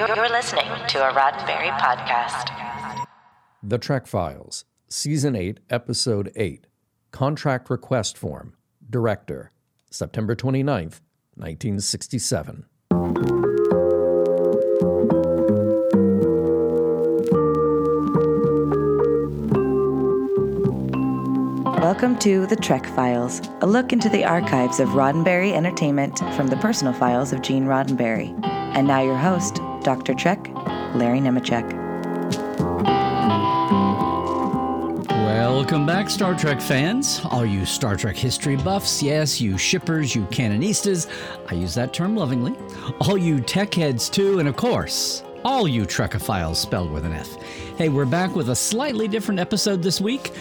You're listening to a Roddenberry podcast. The Trek Files, Season 8, Episode 8 Contract Request Form. Director, September 29th, 1967. Welcome to The Trek Files, a look into the archives of Roddenberry Entertainment from the personal files of Gene Roddenberry. And now your host, Dr. Trek, Larry Nemecek. Welcome back, Star Trek fans. All you Star Trek history buffs, yes, you shippers, you canonistas, I use that term lovingly. All you tech heads, too, and of course, all you Trekophiles spelled with an F. Hey, we're back with a slightly different episode this week,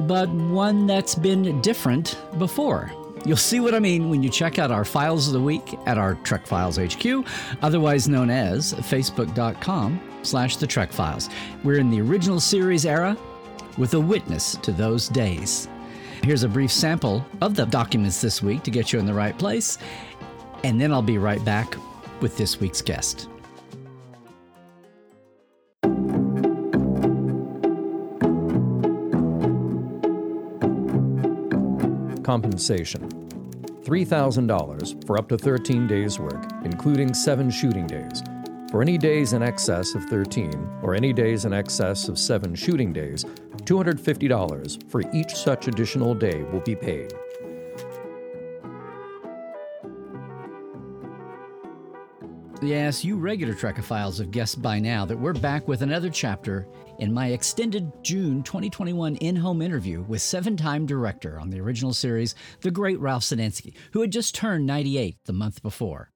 but one that's been different before. You'll see what I mean when you check out our files of the week at our Trek Files HQ, otherwise known as facebook.com slash the Trek Files. We're in the original series era with a witness to those days. Here's a brief sample of the documents this week to get you in the right place, and then I'll be right back with this week's guest. Compensation $3,000 for up to 13 days' work, including seven shooting days. For any days in excess of 13 or any days in excess of seven shooting days, $250 for each such additional day will be paid. Yes, you regular Trekophiles have guessed by now that we're back with another chapter in my extended June 2021 in home interview with seven time director on the original series, the great Ralph Senensky, who had just turned 98 the month before.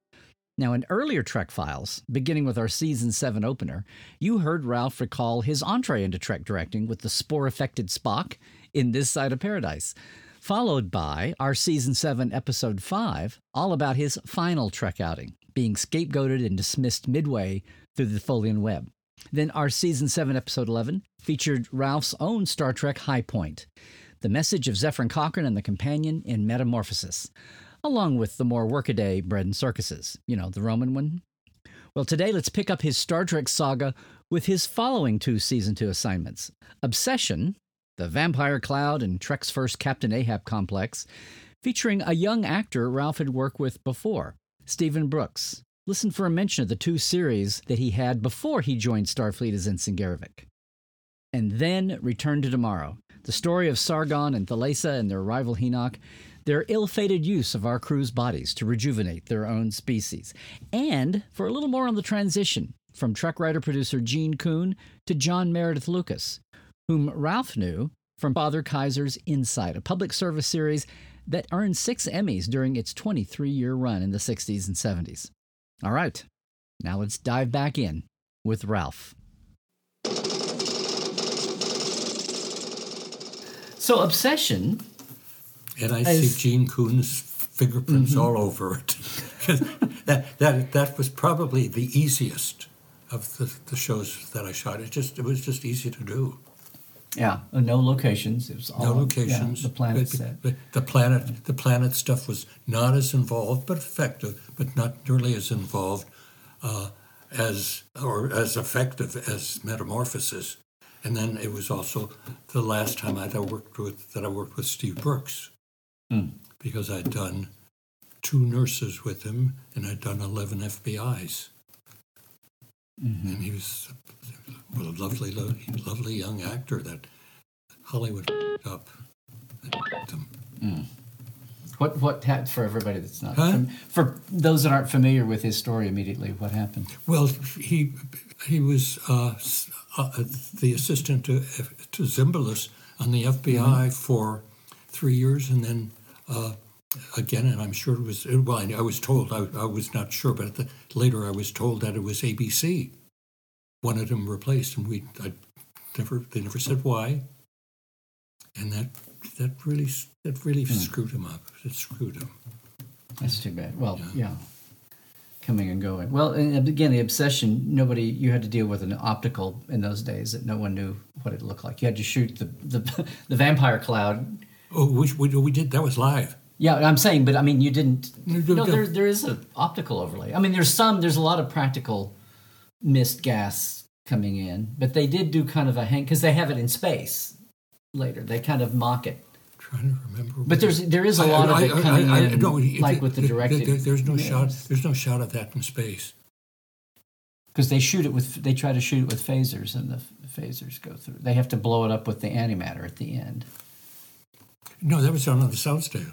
Now, in earlier Trek files, beginning with our season 7 opener, you heard Ralph recall his entree into Trek directing with the spore affected Spock in This Side of Paradise, followed by our season 7 episode 5, all about his final Trek outing being scapegoated and dismissed midway through the Tholian web. Then our season 7 episode 11 featured Ralph's own Star Trek high point, the message of Zefram Cochrane and the companion in Metamorphosis, along with the more workaday bread and circuses, you know, the Roman one. Well, today let's pick up his Star Trek saga with his following two season 2 assignments Obsession, the Vampire Cloud and Trek's first Captain Ahab complex, featuring a young actor Ralph had worked with before, Stephen Brooks. Listen for a mention of the two series that he had before he joined Starfleet as Ensign Garrovick. And then Return to Tomorrow, the story of Sargon and Thalassa and their rival Henoch, their ill fated use of our crew's bodies to rejuvenate their own species, and for a little more on the transition from Trek writer producer Gene Coon to John Meredith Lucas, whom Ralph knew from Father Kaiser's Insight, a public service series that earned six Emmys during its 23 year run in the 60s and 70s. All right, now let's dive back in with Ralph. So, Obsession. And I As- see Gene Coon's fingerprints mm-hmm. all over it. that, that, that was probably the easiest of the, the shows that I shot. It just it was just easy to do. Yeah, uh, no locations. It was all No yeah, locations. the planet But- but the planet the planet stuff was not as involved, but effective, but not nearly as involved uh, as or as effective as Metamorphosis. And then it was also the last time I'd worked with that I worked with Steve Brooks because I'd done two nurses with him and I'd done eleven FBI's. And he was lovely, lo- lovely young actor that Hollywood up. What what happened for everybody that's not Huh? for those that aren't familiar with his story immediately? What happened? Well, he he was uh, uh, the assistant to to Zimbalist on the FBI for three years, and then uh, again, and I'm sure it was well. I, I was told I, I was not sure, but the, later I was told that it was ABC wanted him replaced, and we I never they never said why, and that that really that really hmm. screwed him up. It screwed him. That's too bad. Well, yeah. Coming and going. Well, and again, the obsession. Nobody. You had to deal with an optical in those days that no one knew what it looked like. You had to shoot the the, the vampire cloud. Oh, we, we, we did that was live. Yeah, I'm saying, but I mean, you didn't. No. there there is an optical overlay. I mean, there's some. There's a lot of practical mist gas coming in, but they did do kind of a hang because they have it in space later. They kind of mock it. trying to remember. But there's there is a lot of it coming in, no, like it- with the directed. there- there's no shot. There's no shot of that in space. because they shoot it with they try to shoot it with phasers and the phasers go through. They have to blow it up with the antimatter at the end. No, that was on the soundstage.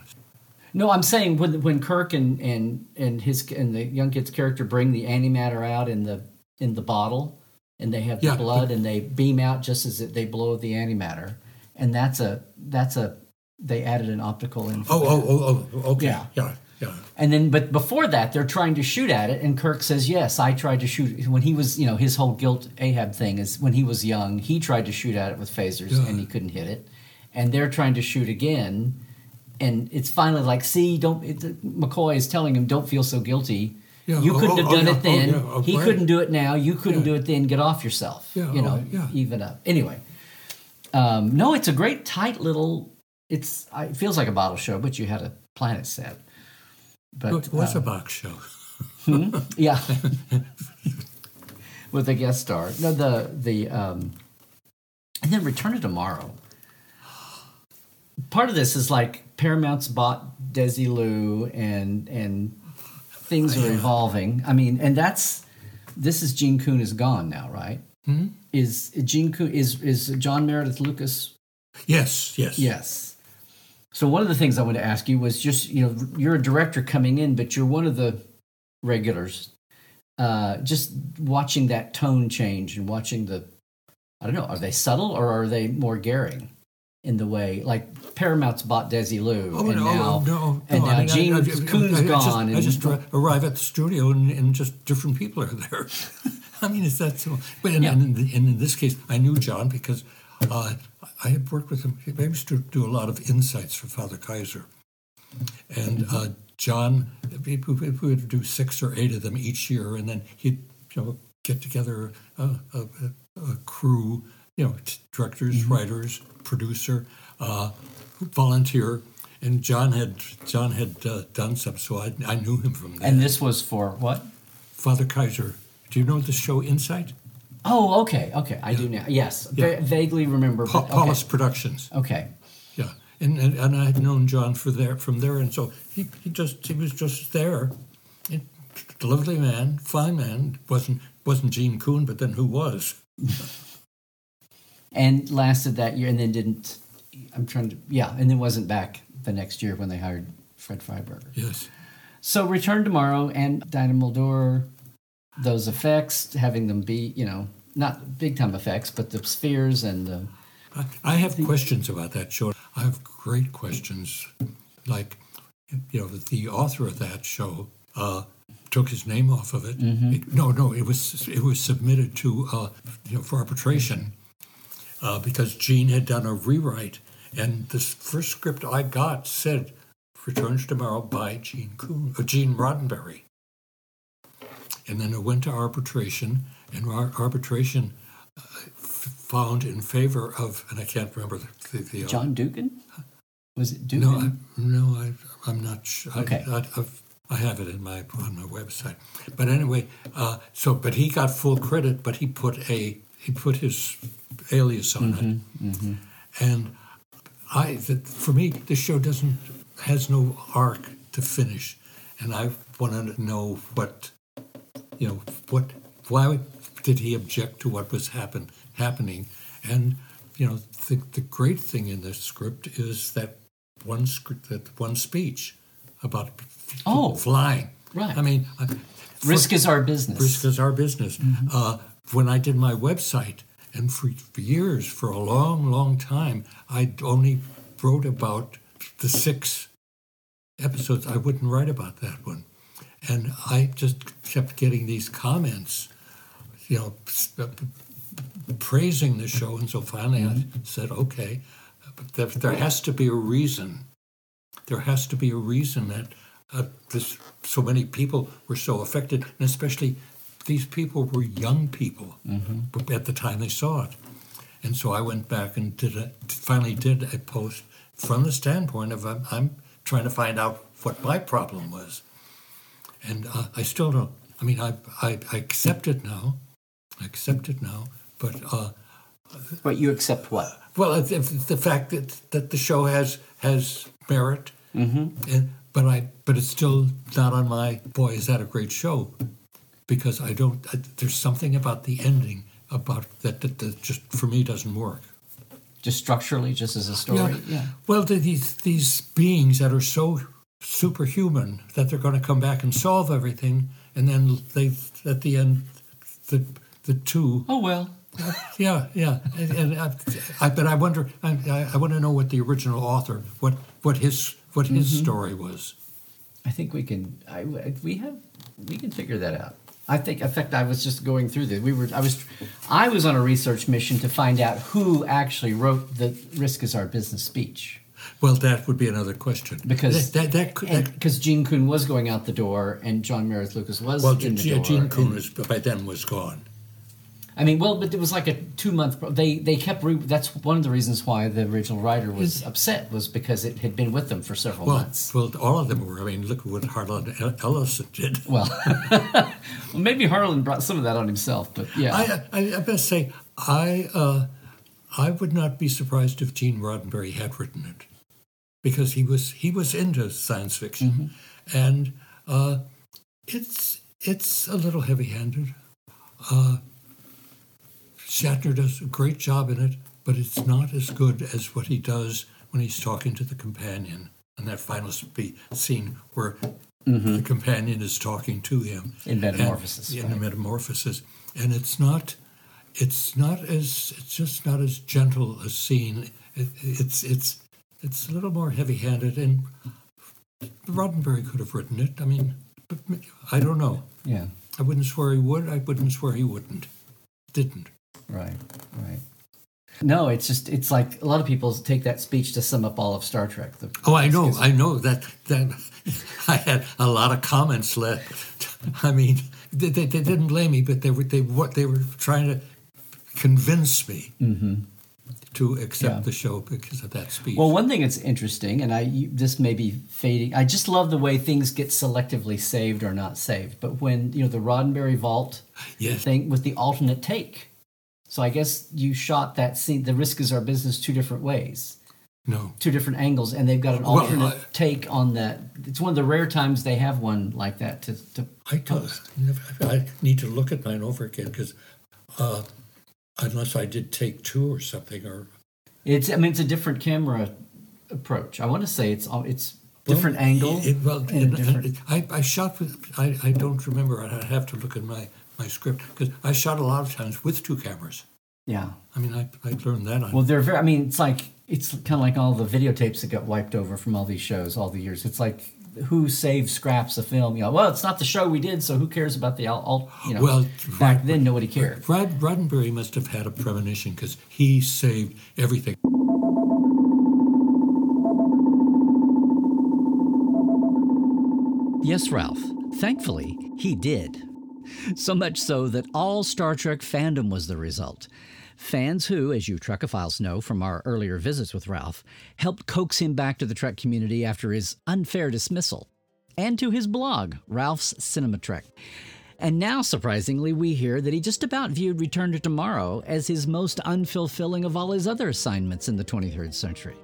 No, I'm saying when when Kirk and and and his and the young kid's character bring the antimatter out in the in the bottle, and they have the Yeah, blood and they beam out just as they blow the antimatter, and that's a that's a they added an optical in. Oh, oh, oh, oh, okay. Yeah. yeah, yeah. And then, but before that, they're trying to shoot at it, and Kirk says, "Yes, I tried to shoot when he was, you know, his whole guilt Ahab thing is when he was young, he tried to shoot at it with phasers, Yeah. and he couldn't hit it, and they're trying to shoot again, and it's finally like, see, don't it, McCoy is telling him, don't feel so guilty. Yeah, You oh, couldn't oh, have oh, done yeah, it oh, then. oh, he right. couldn't do it now. You couldn't do it then. Get off yourself. Yeah, you oh, know, even up. Anyway, um, no, it's a great tight little. It's I- it feels like a bottle show, but you had a planet set. But it was uh, a box show. yeah. With a guest star. No, the the um and then Return to Tomorrow. Part of this is like Paramount's bought Desi Desilu and and things are evolving. I mean, and that's this is Gene Coon is gone now, right? Hmm? Is Gene Coon is is John Meredith Lucas Yes, yes. Yes. So one of the things I wanted to ask you was just you know you're a director coming in, but you're one of the regulars. Uh, just watching that tone change and watching the, I don't know, are they subtle or are they more garing in the way like Paramount's bought Desilu Oh, and no, now no, and no. now I mean, I- Gene I- I- just- gone I just ar- arrive at the studio and, and just different people are there. I mean, is that so? But in, Yeah. and in, the, and in this case, I knew John because uh, I had worked with him. I used to do a lot of insights for Father Kaiser. And uh, John, we, we would do six or eight of them each year, and then he'd you know get together a, a, a crew, you know, directors, writers, producer, uh, volunteer. And John had John had uh, done some, so I, I knew him from there. and this was for what? Father Kaiser. Do you know the show Insight? Oh, okay, okay, I do now. Yes, Yeah. vaguely remember. Pa- okay. Paulist Productions. okay. Yeah, and, and and I had known John for there from there, and so he, he just he was just there, lovely man, fine man. wasn't wasn't Gene Coon, but then who was? and lasted that year and then didn't i'm trying to yeah and then wasn't back the next year when they hired fred freiberger Yes, so return tomorrow and Diana Muldaur those effects having them be you know not big time effects but the spheres and the I, I have questions about that show. I have great questions, like you know the author of that show. Uh, Took his name off of it. It- No, no, it was it was submitted to uh, you know for arbitration uh, because Gene had done a rewrite, and this first script I got said "Returns Tomorrow" by Gene Coon, uh, Gene Roddenberry, and then it went to arbitration, and arbitration uh, f- found in favor of, and I can't remember the, the, the john dugan was it dugan no, I, no, I, I'm not sure. Okay. I, I, I have it in my on my website. But anyway, uh, so but he got full credit, but he put a he put his alias on Mm-hmm, it, and I that for me this show doesn't has no arc to finish, and I want to know what you know what why did he object to what was happen happening? And you know the, the great thing in this script is that one script that one speech about Oh, flying. Right. i mean I- risk is our business. Risk is our business. Uh, when i did my website and for, years for a long long time i only wrote about the six episodes i wouldn't write about that one and I just kept getting these comments, you know, uh, praising the show. And so finally I said, okay, but there, there has to be a reason. There has to be a reason that uh, this so many people were so affected, and especially these people were young people at the time they saw it. And so I went back and did a, finally did a post from the standpoint of I'm, I'm trying to find out what my problem was and uh, I still don't. I mean, I, I I accept it now. I accept it now. But uh, But you accept what? well, if the fact that that the show has has merit, mm-hmm. and, but I but it's still not on my boy. Is that a great show? Because I don't. I, there's something about the ending about that, that that just for me doesn't work. Just structurally, just as a story? Yeah. Well, these these beings that are so superhuman that they're going to come back and solve everything, and then they at the end, the the two. Oh, well. Yeah, yeah, and, and I, I, but I wonder. I, I, I want to know what the original author, what what his what his mm-hmm. story was. I think we can. I, we have. We can figure that out. I think. In fact, I was just going through this. We were. I was. I was on a research mission to find out who actually wrote the "Risk is Our Business" speech, Well, that would be another question because that that, that, could- that because Gene Coon was going out the door and John Meredith Lucas was well, in the Gene, door. Gene Coon was by then was gone. I mean, well, but it was like a two month. They they kept. Re, that's one of the reasons why the original writer was upset was because it had been with them for several Well, months. well, all of them were. I mean, look what Harlan Ellison did. Well, well, maybe Harlan brought some of that on himself, but yeah. I, I, I best say, I, uh, I would not be surprised if Gene Roddenberry had written it, because he was he was into science fiction, and uh, it's it's a little heavy-handed. Uh, Shatner does a great job in it, but it's not as good as what he does when he's talking to the companion in that final scene where mm-hmm. the companion is talking to him In Metamorphosis, And, in right. the metamorphosis, and it's not, it's not as, it's just not as gentle a scene. It, it's it's it's a little more heavy-handed, and Roddenberry could have written it. I mean, but I don't know. yeah. I wouldn't swear he would. I wouldn't swear he wouldn't. Didn't. Right, right. No, it's just it's like a lot of people take that speech to sum up all of Star Trek. The, Oh, I know. I know that that I had a lot of comments left. I mean, they, they, they didn't blame me, but they were they what they were trying to convince me mm-hmm. to accept Yeah. the show because of that speech. Well, one thing that's interesting, and I this may be fading. I just love the way things get selectively saved or not saved. But when you know the Roddenberry Vault yes. thing with the alternate take, so I guess you shot that scene. The risk is our business two different ways, No. two different angles, and they've got an Well, alternate I- take on that. It's one of the rare times they have one like that to, to I don't. I need to look at mine over again because uh, unless I did take two or something, or It's I mean it's a different camera approach. I want to say it's all it's different Well, angle. It, well, and a it- different- I, I shot with. I, I don't remember. I'd have to look at my my script because I shot a lot of times with two cameras. yeah. I mean, I, I learned that. On, Well, they're very. I mean, it's like it's kind of like all the videotapes that got wiped over from all these shows all the years. It's like who saved scraps of film? You know, well, it's not the show we did, so who cares about the alt? alt you know, Well, back right, then nobody cared. Rod, Roddenberry must have had a premonition because he saved everything. Yes, Ralph. Thankfully, he did. So much so that all Star Trek fandom was the result. Fans who, as you Trekophiles know from our earlier visits with Ralph, helped coax him back to the Trek community after his unfair dismissal, and to his blog, Ralph's Cinema Trek. And now, surprisingly, we hear that he just about viewed Return to Tomorrow as his most unfulfilling of all his other assignments in the 23rd century.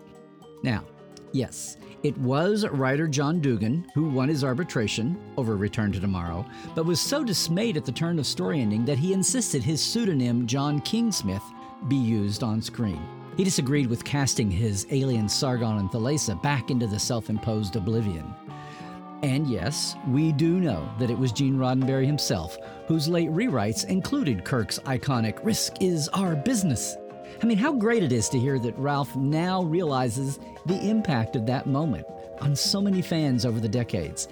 Now, yes, it was writer John Dugan who won his arbitration over Return to Tomorrow, but was so dismayed at the turn of story ending that he insisted his pseudonym John Kingsbridge be used on screen. He disagreed with casting his alien Sargon and Thalassa back into the self imposed oblivion. And yes, we do know that it was Gene Roddenberry himself whose late rewrites included Kirk's iconic Risk is Our Business. I mean, how great it is to hear that Ralph now realizes the impact of that moment on so many fans over the decades.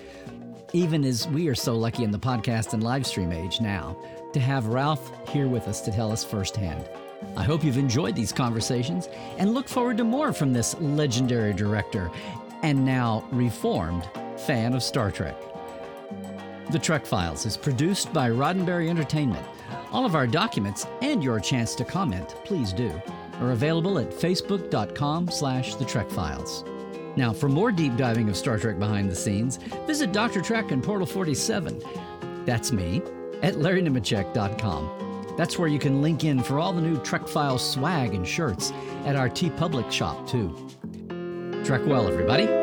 Even as we are so lucky in the podcast and live stream age now to have Ralph here with us to tell us firsthand. I hope you've enjoyed these conversations and look forward to more from this legendary director and now reformed fan of Star Trek. The Trek Files is produced by Roddenberry Entertainment. All of our documents and your chance to comment, please do, are available at facebook.com slash the Trek Files. Now, for more deep diving of Star Trek behind the scenes, visit Dr. Trek and Portal 47. That's me, at larrynemecek.com. That's where you can link in for all the new Trek Files swag and shirts at our TeePublic shop, too. Trek well, everybody.